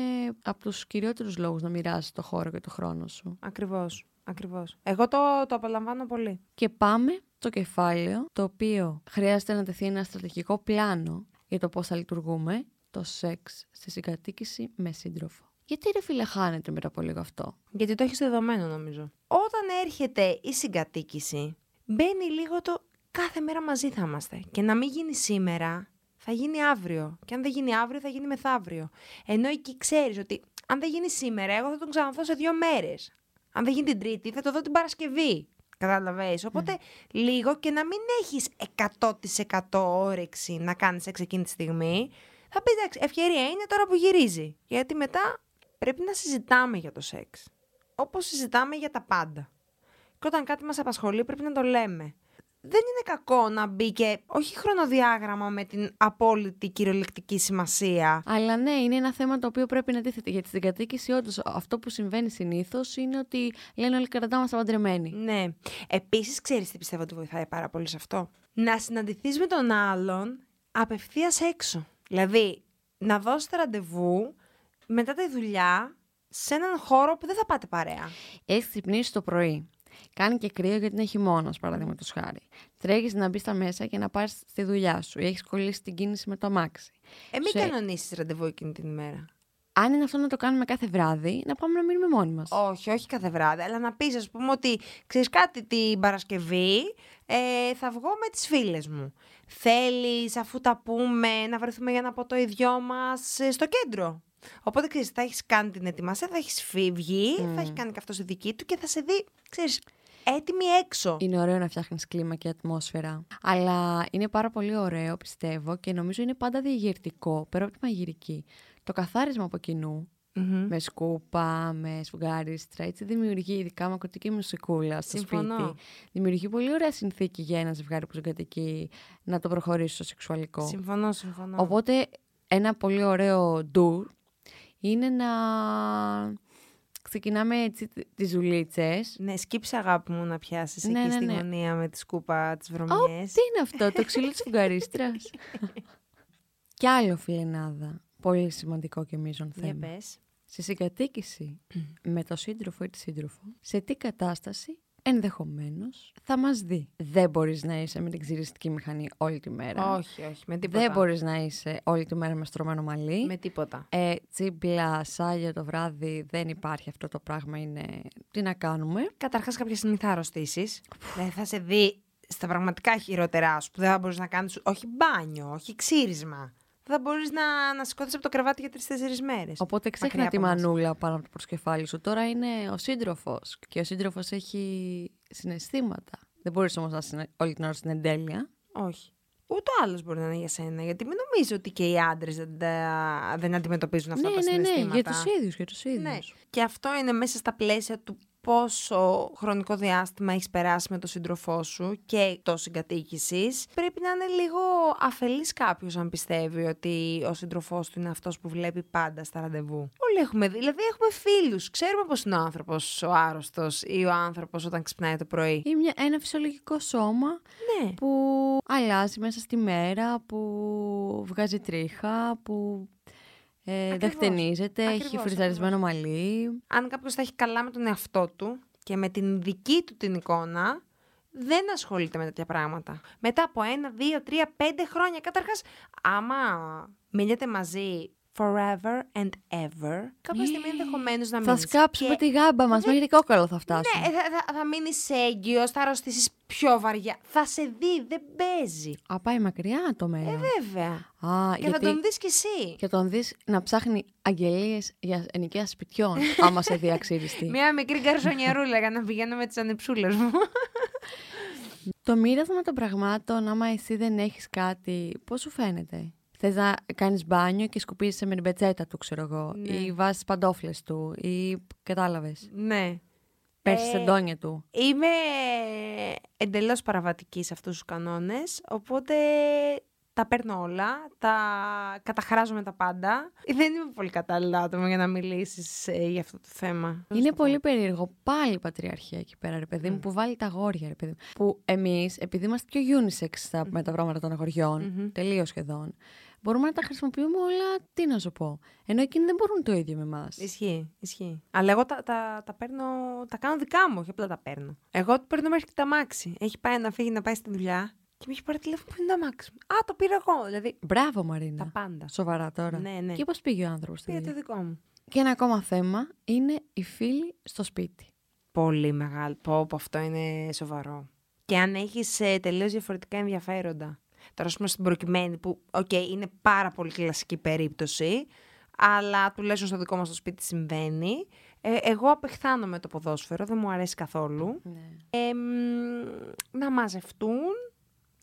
από τους κυριότερους λόγους να μοιράσει το χώρο και το χρόνο σου. Ακριβώς, ακριβώς. Εγώ το, το απολαμβάνω πολύ. Και πάμε στο κεφάλαιο, το οποίο χρειάζεται να τεθεί ένα στρατηγικό πλάνο για το πώς θα λειτουργούμε, το σεξ στη συγκατοίκηση με σύντροφο. Γιατί ρε φίλε χάνεται μετά από λίγο αυτό; Γιατί το έχεις δεδομένο νομίζω. Όταν έρχεται η συγκατοίκηση, μπαίνει λίγο το κάθε μέρα μαζί θα είμαστε. Και να μην γίνει σήμερα, θα γίνει αύριο. Και αν δεν γίνει αύριο, θα γίνει μεθαύριο. Ενώ εκεί ξέρεις ότι αν δεν γίνει σήμερα, εγώ θα τον ξαναδώ σε δύο μέρες. Αν δεν γίνει την Τρίτη, θα το δω την Παρασκευή. Καταλαβαίνεις. Οπότε λίγο και να μην έχεις 100% όρεξη να κάνεις σεξ εκείνη τη στιγμή, θα πεις εντάξει, ευκαιρία είναι τώρα που γυρίζει. Γιατί μετά πρέπει να συζητάμε για το σεξ. Όπως συζητάμε για τα πάντα. Και όταν κάτι μας απασχολεί πρέπει να το λέμε. Δεν είναι κακό να μπει και όχι χρονοδιάγραμμα με την απόλυτη κυριολεκτική σημασία. Αλλά ναι, είναι ένα θέμα το οποίο πρέπει να τίθεται. Γιατί στην κατοίκηση, όντως, αυτό που συμβαίνει συνήθως είναι ότι λένε όλοι κρατάμε παντρεμένοι. Ναι. Επίσης, ξέρεις τι πιστεύω ότι βοηθάει πάρα πολύ σε αυτό; Να συναντηθείς με τον άλλον απευθείας έξω. Δηλαδή, να δώσετε ραντεβού μετά τη δουλειά σε έναν χώρο που δεν θα πάτε παρέα. Έχεις ξυπνήσει το πρωί. Κάνει και κρύο γιατί είναι χειμώνας, παραδείγματος χάρη. Τρέχεις να μπεις στα μέσα και να πάρεις στη δουλειά σου ή έχεις κολλήσει την κίνηση με το αμάξι. Ε, μην Σε- κανονίσεις ραντεβού εκείνη την ημέρα. Αν είναι αυτό να το κάνουμε κάθε βράδυ, να πάμε να μείνουμε μόνοι μας. Όχι, όχι κάθε βράδυ, αλλά να πεις ας πούμε ότι ξέρεις κάτι την Παρασκευή ε, θα βγω με τις φίλες μου. Θέλεις αφού τα πούμε να βρεθούμε για να πω το ιδιό μας ε, στο κέντρο. Οπότε ξέρεις, θα έχεις κάνει την ετοιμασία, θα έχεις φύ- βγει, θα έχει κάνει και αυτό η δική του και θα σε δει, ξέρεις, έτοιμη έξω. Είναι ωραίο να φτιάχνεις κλίμα και ατμόσφαιρα. Αλλά είναι πάρα πολύ ωραίο, πιστεύω, και νομίζω είναι πάντα διαγερτικό, πέρα από τη μαγειρική. Το καθάρισμα από κοινού, Μμμ. με σκούπα, με σφουγγάριστρα, έτσι δημιουργεί, ειδικά με ακουστική μουσικούλα στο Συμφωνώ. σπίτι. Δημιουργεί πολύ ωραία συνθήκη για ένα ζευγάρι που συγκατοικεί να το προχωρήσει στο σεξουαλικό. Συμφωνώ, συμφωνώ. Οπότε ένα πολύ ωραίο ντουρ είναι να ξεκινάμε έτσι τις ζουλίτσες. Ναι, σκύψε αγάπη μου να πιάσεις Ναι, εκεί ναι, στη ναι. γωνία με τη σκούπα τις Ω, βρωμιές. τι είναι αυτό, το ξύλο της φουγγαρίστρας. Κι άλλο φιλενάδα, πολύ σημαντικό και μείζον Για θέμα. πες. Στη συγκατοίκηση με το σύντροφο ή τη σύντροφο, σε τι κατάσταση ενδεχομένως θα μας δει. Δεν μπορείς να είσαι με την ξυριστική μηχανή όλη τη μέρα. Όχι, όχι, με τίποτα. Δεν μπορείς να είσαι όλη τη μέρα με στρωμένο μαλλί. Με τίποτα. Ε, τσίμπλα, σάλια το βράδυ, δεν υπάρχει αυτό το πράγμα, είναι... Τι να κάνουμε. Καταρχάς, κάποια στιγμή θα αρρωστήσεις. Δηλαδή θα σε δει στα πραγματικά χειρότερά σου που δεν θα μπορείς να κάνεις. Όχι μπάνιο, όχι ξύρισμα. Δεν θα μπορείς να, να σηκώθεις από το κρεβάτι για τρει-τέσσερι μέρες. Οπότε ξέχνα τη μανούλα πάνω από το προσκεφάλι σου. Τώρα είναι ο σύντροφος και ο σύντροφος έχει συναισθήματα. Δεν μπορείς όμως να είσαι όλη την ώρα στην εντέλεια. Όχι. Ούτε ο άλλο μπορεί να είναι για σένα. Γιατί μην νομίζω ότι και οι άντρες δεν, τα- δεν αντιμετωπίζουν αυτά ναι, τα ναι, ναι, συναισθήματα. για τους ίδιους, για τους ίδιους. Ναι. Και αυτό είναι μέσα στα πλαίσια του πόσο χρονικό διάστημα έχεις περάσει με τον σύντροφό σου και το συγκατοίκησης. Πρέπει να είναι λίγο αφελής κάποιος αν πιστεύει ότι ο σύντροφός του είναι αυτός που βλέπει πάντα στα ραντεβού. Όλοι έχουμε δει. Δηλαδή, έχουμε φίλους. Ξέρουμε πώς είναι ο άνθρωπος ο άρρωστος ή ο άνθρωπος όταν ξυπνάει το πρωί. Ή μια, ένα φυσιολογικό σώμα Ναι. που αλλάζει μέσα στη μέρα, που βγάζει τρίχα, που ε, δεν Ακριβώς. χτενίζεται, έχει Ακριβώς, φρυζαρισμένο μαλλί. Αν κάποιος τα έχει καλά με τον εαυτό του και με την δική του την εικόνα, δεν ασχολείται με τέτοια πράγματα. Μετά από ένα, δύο, τρία, πέντε χρόνια, καταρχάς, άμα μείνετε μαζί forever and ever, κάποια στιγμή ενδεχομένως να Θα μείνεις. σκάψουμε Και- τη γάμπα μας, μέχρι κόκαλο θα φτάσουμε. Ναι, θα, θα, θα μείνει έγκυος, θα αρρωστήσεις πιο βαριά. Θα σε δει, δεν παίζει. Α, πάει μακριά το μέλλον. Ε, βέβαια. Α, Και γιατί... θα τον δεις κι εσύ. Και τον δεις να ψάχνει αγγελίες για ενοικία σπιτιών, άμα σε δει αξίριστη. Μια μικρή γκαρσονιαρούλα για να πηγαίνω με τις ανεψούλες μου. το μοίρασμα των πραγμάτων, άμα εσύ δεν έχεις κάτι, πώς σου φαίνεται; Θες να κάνεις μπάνιο και σκουπίζεσαι με την πετσέτα του, ξέρω εγώ. Ναι. Ή βάζεις παντόφλες του. Ή κατάλαβες. ναι. Πέφτεις Ε, εντόνια του. Είμαι εντελώς παραβατική σε αυτούς τους κανόνες, οπότε τα παίρνω όλα, τα καταχράζομαι τα πάντα. Δεν είμαι πολύ κατάλληλα άτομο για να μιλήσεις ε, για αυτό το θέμα. Είναι πολύ περίεργο. Πάλι η πατριαρχία εκεί πέρα, ρε παιδί μου, που βάλει τα αγόρια, ρε παιδί μου. Που εμείς, επειδή είμαστε πιο unisex στα, με τα βρώματα των αγοριών, Μμμ. τελείως σχεδόν, μπορούμε να τα χρησιμοποιούμε όλα. Τι να σου πω. Ενώ εκείνοι δεν μπορούν το ίδιο με εμάς. Ισχύει, ισχύει. Αλλά εγώ τα, τα, τα παίρνω, τα κάνω δικά μου, όχι απλά τα παίρνω. Εγώ το παίρνω μέχρι και τα μάξι. Έχει πάει να φύγει να πάει στη δουλειά και με έχει πάρει τηλέφωνο που είναι τα μάξι μου; Α, το πήρα εγώ. Δηλαδή, Μπράβο, Μαρίνα. τα πάντα. Σοβαρά τώρα. Ναι, ναι. Και πώς πήγε ο άνθρωπος στη Πήρα το δουλειά. δικό μου. Και ένα ακόμα θέμα είναι οι φίλοι στο σπίτι. Πολύ μεγάλο. Πω, πω, αυτό είναι σοβαρό. Και αν έχεις ε, τελείως διαφορετικά ενδιαφέροντα. Τώρα, ας πούμε, στην προκειμένη που, οκ, είναι πάρα πολύ κλασική περίπτωση, αλλά τουλάχιστον στο δικό μας το σπίτι συμβαίνει. Ε, εγώ απεχθάνομαι το ποδόσφαιρο, δεν μου αρέσει καθόλου. Ναι. Ε, μ, να μαζευτούν,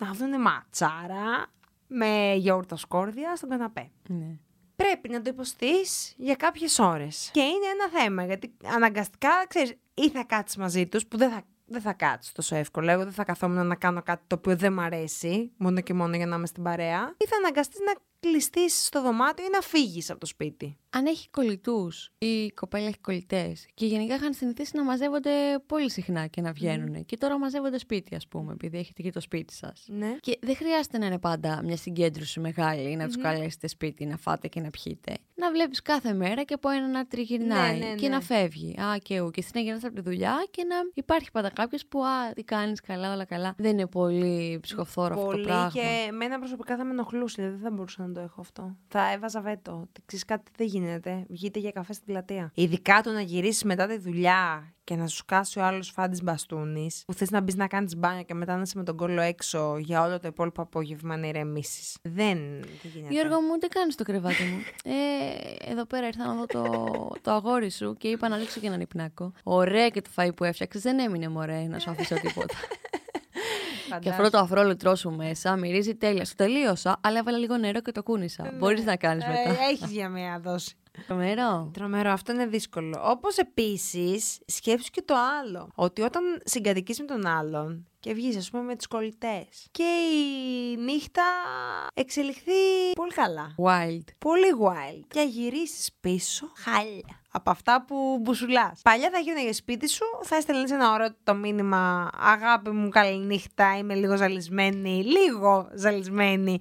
να δουν ματσάρα με γιαούρτα σκόρδια στον καναπέ. ναι. Πρέπει να το υποστείς για κάποιες ώρες. Και είναι ένα θέμα, γιατί αναγκαστικά, ξέρεις, ή θα κάτσεις μαζί τους, που δεν θα, δεν θα κάτσεις τόσο εύκολα. Εγώ δεν θα καθόμουν να κάνω κάτι το οποίο δεν μ' αρέσει, μόνο και μόνο για να είμαι στην παρέα. Ή θα αναγκαστείς να κλειστείς στο δωμάτιο ή να φύγεις από το σπίτι; Αν έχει κολλητούς ή η κοπέλα έχει κολλητές και γενικά είχαν συνηθίσει να μαζεύονται πολύ συχνά και να βγαίνουν. Και τώρα μαζεύονται σπίτι, ας πούμε, επειδή έχετε και το σπίτι σας. Ναι. Και δεν χρειάζεται να είναι πάντα μια συγκέντρωση μεγάλη, να τους καλέσετε σπίτι, να φάτε και να πιείτε. Να βλέπεις κάθε μέρα και από ένα να τριγυρνάει Ναι, ναι, και ναι. να φεύγει. Α, και ου. Και εσύ να γυρνάς από τη δουλειά και να υπάρχει πάντα κάποιος που, α, τι κάνεις καλά, όλα καλά. Δεν είναι πολύ ψυχοφθόρο αυτό το Πολύ πράγμα. και εμένα προσωπικά θα με ενοχλούσε, δηλαδή δεν θα μπορούσα να το έχω αυτό. Θα έβαζα βέτο. ότι Ξέρεις κάτι δεν γίνεται. Βγείτε για καφέ στην πλατεία. Ειδικά το να γυρίσεις μετά τη δουλειά και να σου σκάσει ο άλλος φάντης μπαστούνης, που θες να μπεις να κάνεις μπάνια και μετά να είσαι με τον κόλλο έξω για όλο το υπόλοιπο απόγευμα να ηρεμήσεις. Δεν, δεν γίνεται. Γιώργο μου, τι κάνεις στο κρεβάτι μου; Ε, εδώ πέρα ήρθα να δω το, το αγόρι σου και είπα να ρίξω και έναν υπνάκο. Ωραία και το φαΐ που έφτιαξες, δεν έμεινε μωρέ να σου αφήσω τίποτα. και αυτό το αφρό λιτρό σου μέσα μυρίζει τέλεια. Σου τελείωσα, αλλά έβαλα λίγο νερό και το κούνησα. Μπορείς να κάνεις μετά. Ε, Έχεις για μία δόση. Τρομερό. Τρομερό, αυτό είναι δύσκολο. Όπως επίσης, σκέψου και το άλλο. Ότι όταν συγκατοικείς με τον άλλον και βγεις, ας πούμε, με του κολλητές και η νύχτα εξελιχθεί πολύ καλά. Wild. Πολύ wild. Και γυρίσεις πίσω, χάλια. Από αυτά που μπουσουλά. Παλιά θα γίνανε σπίτι σου, θα έστελνες ένα ωραίο το μήνυμα. Αγάπη μου, καληνύχτα, είμαι λίγο ζαλισμένη. Λίγο ζαλισμένη.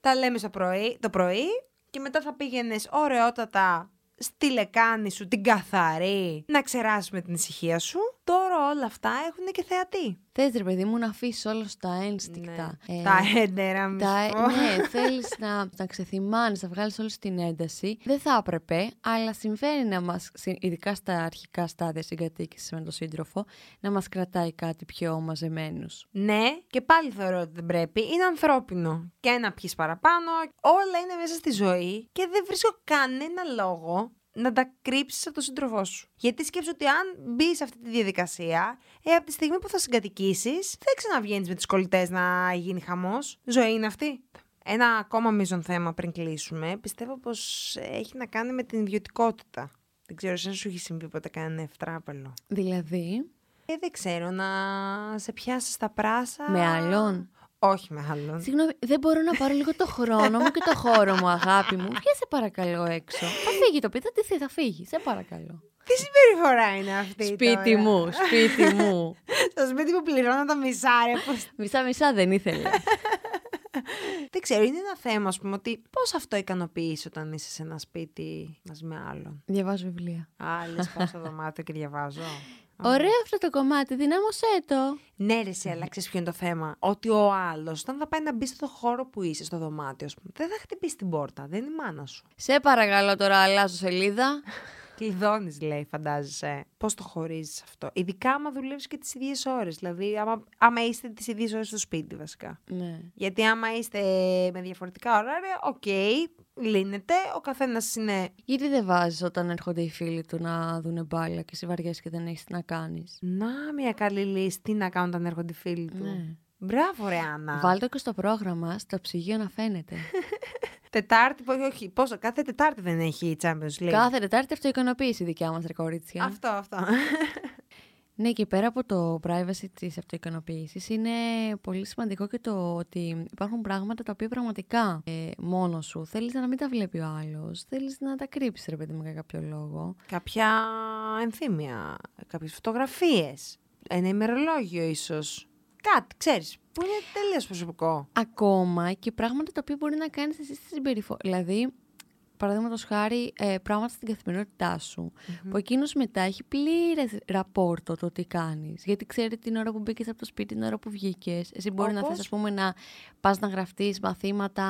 Τα λέμε στο πρωί, το πρωί και μετά θα πήγαινες ωραιότατα στη λεκάνη σου, την καθαρή, να ξεράσει με την ησυχία σου. Τώρα όλα αυτά έχουν και θεατή. Θες ρε παιδί μου να αφήσεις όλο στα ένστικτα. Ναι. Ε, Τα έντερα, μη τα, σου πω. ναι, θέλεις να, να ξεθυμάνεις, να βγάλεις όλη την ένταση. Δεν θα έπρεπε, αλλά συμβαίνει να μας, συ- ειδικά στα αρχικά στάδια συγκατοίκησης με τον σύντροφο, να μας κρατάει κάτι πιο μαζεμένους. Ναι, και πάλι θεωρώ ότι δεν πρέπει. Είναι ανθρώπινο. Και να πιεις παραπάνω. Όλα είναι μέσα στη ζωή και δεν βρίσκω κανένα λόγο να τα κρύψεις από τον σύντροφό σου. Γιατί σκέψου ότι αν μπεις σε αυτή τη διαδικασία, ε, από τη στιγμή που θα συγκατοικήσεις, δεν ξαναβγαίνεις με του κολλητές να γίνει χαμός. Ζωή είναι αυτή. Ένα ακόμα μείζον θέμα πριν κλείσουμε, πιστεύω πως έχει να κάνει με την ιδιωτικότητα. Δεν ξέρω, αν σου έχει συμβεί ποτέ κανένα ευτράπελο; Δηλαδή, Ε, δεν ξέρω, να σε πιάσεις στα πράσα. με άλλον; Όχι με άλλον. Συγγνώμη, δεν μπορώ να πάρω λίγο το χρόνο μου και το χώρο μου, αγάπη μου. Βγες σε παρακαλώ έξω. Θα φύγει το παιδί, θα, θα φύγει, σε παρακαλώ. Τι συμπεριφορά είναι αυτή. Σπίτι τώρα; μου, σπίτι μου. Στο σπίτι που πληρώνω τα μισά, ρε. πώς- Μισά-μισά δεν ήθελε. δεν ξέρω, είναι ένα θέμα, ας πούμε, ότι πώς αυτό ικανοποιείς όταν είσαι σε ένα σπίτι μαζί με άλλον; Διαβάζω βιβλία. Α, λες, πάω στο δωμάτιο και διαβάζω. Ωραίο αυτό το κομμάτι, δυνάμωσέ το. Ναι, ρε, εσύ, αλλά ξέρεις ποιο είναι το θέμα. Ότι ο άλλος, όταν θα πάει να μπει στο χώρο που είσαι, στο δωμάτιο, ας πούμε, δεν θα χτυπήσει την πόρτα. Δεν είναι η μάνα σου. Σε παρακαλώ τώρα, αλλάζω σελίδα. Κλειδώνεις, λέει, φαντάζεσαι. Πώς το χωρίζεις αυτό; Ειδικά άμα δουλεύεις και τις ίδιες ώρες. Δηλαδή, άμα, άμα είστε τις ίδιες ώρες στο σπίτι, βασικά. ναι. Γιατί άμα είστε με διαφορετικά ωράρια, οκ, λύνεται. Ο καθένας είναι. Γιατί δεν βάζεις όταν έρχονται οι φίλοι του να δουν μπάλα και εσύ βαριέσαι και δεν έχεις τι να κάνεις; Να, μια καλή λύση. Τι να κάνουν όταν έρχονται οι φίλοι του; Ναι. Μπράβο, ρε Άννα. Βάλτε και στο πρόγραμμα, στο ψυγείο να φαίνεται. Τετάρτη, όχι, όχι, πόσο, κάθε Τετάρτη δεν έχει η Champions League. Κάθε Τετάρτη αυτοικανοποίηση η δικιά μας, ρε κορίτσια. Αυτό, αυτό. Ναι, και πέρα από το privacy της αυτοικανοποίηση, είναι πολύ σημαντικό και το ότι υπάρχουν πράγματα τα οποία πραγματικά ε, μόνος σου θέλεις να μην τα βλέπει ο άλλος. Θέλεις να τα κρύψεις, ρε παιδί μου, για κάποιο λόγο. Κάποια ενθύμια, κάποιες φωτογραφίες. Ένα ημερολόγιο, ίσως. Κάτι, ξέρεις, που είναι τελείως προσωπικό. Ακόμα και πράγματα τα οποία μπορεί να κάνεις εσύ στη συμπεριφορά. Δηλαδή, παραδείγματος χάρη, ε, πράγματα στην καθημερινότητά σου. Που εκείνος μετά έχει πλήρες ραπόρτο το τι κάνεις. Γιατί ξέρει την ώρα που μπήκες από το σπίτι, την ώρα που βγήκες. Εσύ μπορεί να Όπως; θες, ας πούμε, να πας να γραφτείς μαθήματα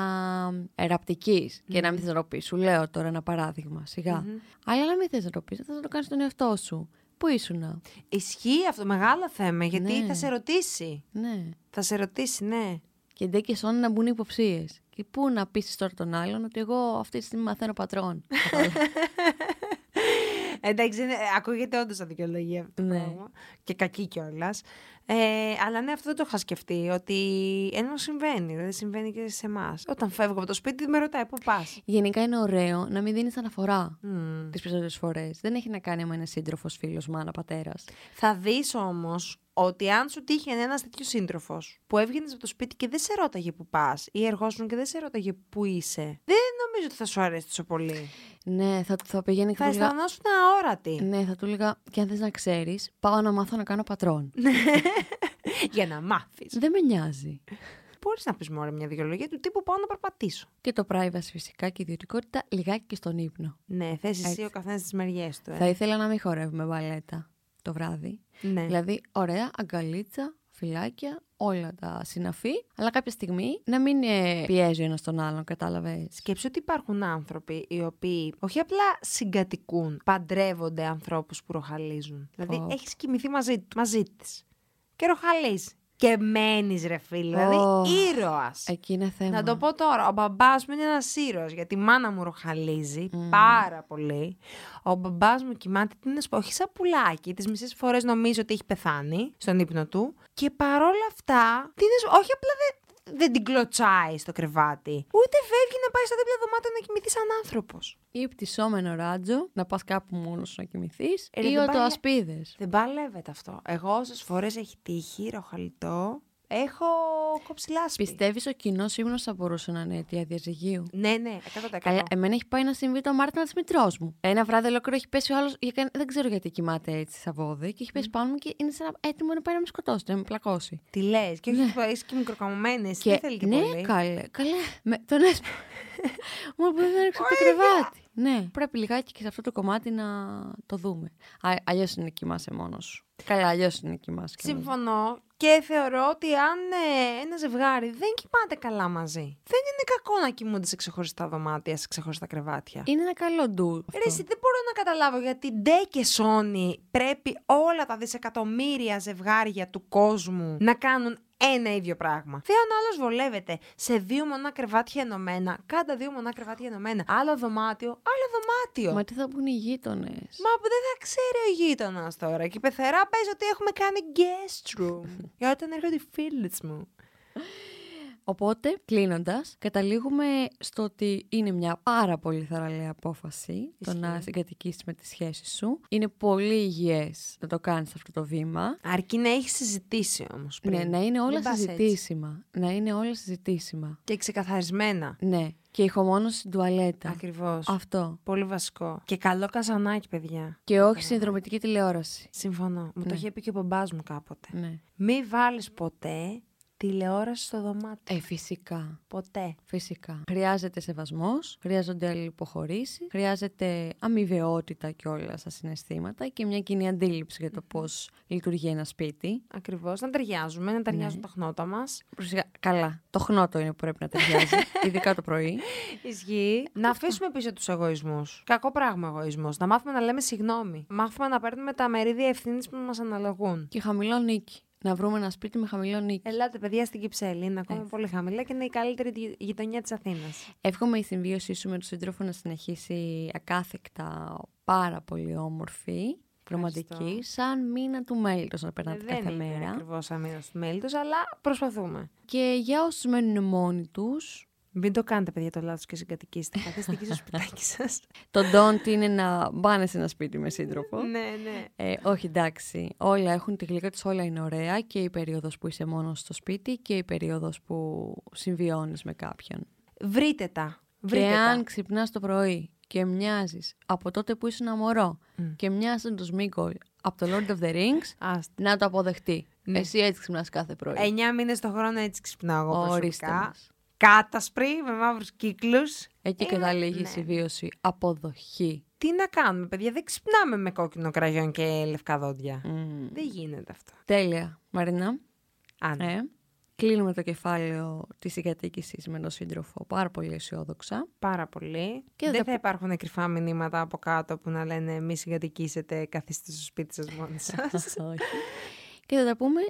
εραπτικής και να μην θες να το πει. Σου λέω τώρα ένα παράδειγμα, σιγά. Αλλά να μην θες να το πει, θα το κάνεις τον εαυτό σου. Πού ήσουνα. Ισχύει αυτό μεγάλο θέμα, γιατί Ναι. θα σε ρωτήσει. Ναι. Θα σε ρωτήσει, ναι. Και ντε και σώνει να μπουν υποψίες. Και πού να πείσεις τώρα τον άλλον ότι εγώ αυτή τη στιγμή μαθαίνω πατρόν. Εντάξει, είναι, ακούγεται όντως σαν δικαιολογία αυτό το Ναι. πράγμα. Και κακή κιόλας. Ε, αλλά ναι, αυτό δεν το είχα σκεφτεί. Ότι ενώ συμβαίνει, δηλαδή συμβαίνει και σε εμάς. Όταν φεύγω από το σπίτι, με ρωτάει πού πας; Γενικά είναι ωραίο να μην δίνεις αναφορά τις περισσότερες φορές. Δεν έχει να κάνει αν είναι σύντροφος, φίλος, μάνα, πατέρας. Θα δεις όμως ότι αν σου τύχει ένας τέτοιος σύντροφος που έβγαινες από το σπίτι και δεν σε ρώταγε που πας ή εργόσουν και δεν σε ρώταγε που είσαι, δεν νομίζω ότι θα σου αρέσει τόσο πολύ. Ναι, θα, θα πηγαίνει και θα του λέγα- αισθανόσουν αόρατη. Ναι, θα του έλεγα και αν θες να ξέρεις, πάω να μάθω να κάνω πατρόν. Για να μάθεις. Δεν με νοιάζει. Μπορείς να πεις μόνο μια δικαιολογία του τύπου πάω να περπατήσω. Και το privacy φυσικά και η ιδιωτικότητα λιγάκι και στον ύπνο. Ναι, θες εσύ Έτσι. ο καθένας τι μεριές του. Ε. Θα ήθελα να μην χορεύουμε μπαλέτα το βράδυ. Ναι. Δηλαδή, ωραία, αγκαλίτσα, φυλάκια, όλα τα συναφή, αλλά κάποια στιγμή να μην ε, πιέζει ο ένας τον άλλον, κατάλαβες. Σκέψου ότι υπάρχουν άνθρωποι οι οποίοι όχι απλά συγκατοικούν, παντρεύονται ανθρώπους που ροχαλίζουν. Δηλαδή Ω. έχεις κοιμηθεί μαζί, του, μαζί της και ροχαλίζει. Και μένεις ρε φίλε, δηλαδή Ω. ήρωας. Εκεί είναι θέμα. Να το πω τώρα, ο μπαμπάς μου είναι ένας ήρωας, γιατί η μάνα μου ροχαλίζει πάρα πολύ. Ο μπαμπάς μου κοιμάται, τι να σου πω, όχι σαν πουλάκι, τις μισές φορές νομίζω ότι έχει πεθάνει στον ύπνο του. Και παρόλα αυτά, τι να σου όχι απλά δεν, δεν την κλωτσάει στο κρεβάτι, ούτε φεύγει να πάει στο δίπλα δωμάτιο να κοιμηθεί σαν άνθρωπος. Ή πτυσσόμενο ράτζο, να πας κάπου μόνος σου να κοιμηθείς, Ε, ρε, ή δεν ο πάει- το ασπίδες. Δεν παλεύεται αυτό. Εγώ όσες φορές έχει τύχει, ροχαλιτό, έχω κόψει λάσπη. Πιστεύεις ο κοινός ύπνο θα μπορούσε να είναι αιτία διαζυγίου; Ναι, ναι, 100%. Καλά, εμένα έχει πάει να συμβεί το Μάρτινα της μητρός μου. Ένα βράδυ ολόκληρο έχει πέσει ο άλλος. Δεν ξέρω γιατί κοιμάται έτσι σαν βόδι και έχει πέσει πάνω μου και είναι σαν να- έτοιμο να πάει να με σκοτώσει, να με πλακώσει. Τι λες, και όχι ναι. είσαι και μικροκαμωμένη, και... δεν θέλει και ναι, πολύ. καλέ, καλέ. Με, τον έσπα. Μου είπε να ρίξω το κρεβάτι. Ναι, πρέπει λιγάκι και σε αυτό το κομμάτι να το δούμε. Αλλιώς είναι κοιμάσαι μόνο σου. Καλά, αλλιώς είναι κοιμάσαι. και μόνο σου. Συμφωνώ και θεωρώ ότι αν ε, ένα ζευγάρι δεν κοιμάται καλά μαζί, δεν είναι κακό να κοιμούνται σε ξεχωριστά δωμάτια, σε ξεχωριστά κρεβάτια. Είναι ένα καλό ντου. Ρε, εσύ δεν μπορώ να καταλάβω γιατί ντε και Sony πρέπει όλα τα δισεκατομμύρια ζευγάρια του κόσμου να κάνουν ένα ίδιο πράγμα. Θεάν ο άλλος βολεύεται σε δύο μονά κρεβάτια ενωμένα, κάντα δύο μονά κρεβάτια ενωμένα. Άλλο δωμάτιο, άλλο δωμάτιο. Μα τι θα πούνε οι γείτονες; Μα που δεν θα ξέρει ο γείτονας τώρα. Και η πεθερά πες ότι έχουμε κάνει guest room. Για όταν έρχονται οι φίλε μου. Οπότε, κλείνοντας, καταλήγουμε στο ότι είναι μια πάρα πολύ θαραλέα απόφαση το να συγκατοικήσεις με τη σχέση σου. Είναι πολύ υγιές να το κάνεις αυτό το βήμα. Αρκεί να έχεις συζητήσει όμως. Ναι, να είναι όλα Δεν πας έτσι. συζητήσιμα. Να είναι όλα συζητήσιμα. Και ξεκαθαρισμένα. Ναι. Και ηχομόνωση στην τουαλέτα. Ακριβώς. Αυτό. Πολύ βασικό. Και καλό καζανάκι, παιδιά. Και όχι συνδρομητική τηλεόραση. Συμφωνώ. Μου το είχε πει και ο μπαμπάς μου κάποτε. Ναι. Μη βάλεις ποτέ τηλεόραση στο δωμάτιο. Ε, φυσικά. Ποτέ. Φυσικά. Χρειάζεται σεβασμός, χρειάζονται αλληλυποχωρήσει, χρειάζεται αμοιβαιότητα κιόλας στα συναισθήματα και μια κοινή αντίληψη για το πώς λειτουργεί ένα σπίτι. Ακριβώς. Να ταιριάζουμε, να ταιριάζουν τα χνότα μας. Φυσικά, καλά, το χνότο είναι που πρέπει να ταιριάζει, ειδικά το πρωί. Ισχύει. Να αφήσουμε πίσω τους εγωισμούς. Κακό πράγμα ο εγωισμός. Να μάθουμε να λέμε συγγνώμη. Μάθουμε να παίρνουμε τα μερίδια ευθύνης που μας αναλογούν. Και χαμηλό νίκη. Να βρούμε ένα σπίτι με χαμηλό νίκη. Ελάτε, παιδιά, στην Κυψέλη. Είναι ακόμα πολύ χαμηλά και είναι η καλύτερη γει- γειτονιά της Αθήνας. Εύχομαι η συμβίωσή σου με τον σύντροφο να συνεχίσει ακάθεκτα πάρα πολύ όμορφη, ρομαντική, σαν μήνα του μέλητος να περνάτε Δεν κάθε είναι μέρα. ακριβώς αμύρο του μέλητο, αλλά προσπαθούμε. Και για όσους μένουν μόνοι τους, Μην το κάνετε, παιδιά, το λάθος και συγκατοικήσετε. Καθίστε εκεί στο σπιτάκι σας. το don't είναι να μπάνε σε ένα σπίτι με σύντροφο. ναι, ναι. Ε, όχι, εντάξει. Όλα έχουν τη γλυκά τους, όλα είναι ωραία. Και η περίοδος που είσαι μόνος στο σπίτι και η περίοδος που συμβιώνεις με κάποιον. Βρείτε τα. Βρείτε και τα. αν ξυπνάς το πρωί και μοιάζεις από τότε που ήσουν μωρό και μοιάζεις σαν τον Σμίγκολ από το Lord of the Rings, Άστα. να το αποδεχτεί. Ναι. Εσύ έτσι ξυπνάς κάθε πρωί. Εννιά μήνες το χρόνο έτσι ξυπνάω εγώ Ορίστε προσωπικά. μας. Κάτασπρη με μαύρους κύκλους. Εκεί καταλήγει η συμβίωση. Αποδοχή. Τι να κάνουμε, παιδιά, δεν ξυπνάμε με κόκκινο κραγιόν και λευκά δόντια. Μμμ. Δεν γίνεται αυτό. Τέλεια. Μαρίνα. Αν. Ε, κλείνουμε το κεφάλαιο της συγκατοίκησης με τον σύντροφο πάρα πολύ αισιόδοξα. Πάρα πολύ. Και δεν θα θα υπάρχουν κρυφά μηνύματα από κάτω που να λένε μη συγκατοικήσετε, καθίστε στο σπίτι σας μόνοι σας. Όχι. Και θα τα πούμε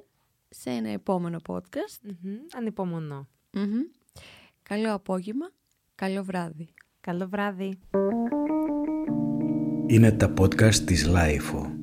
σε ένα επόμενο podcast. Μμμ, Ανυπομονώ. Μμμ. Καλό απόγευμα, καλό βράδυ. Καλό βράδυ. Είναι τα podcast της LiFO.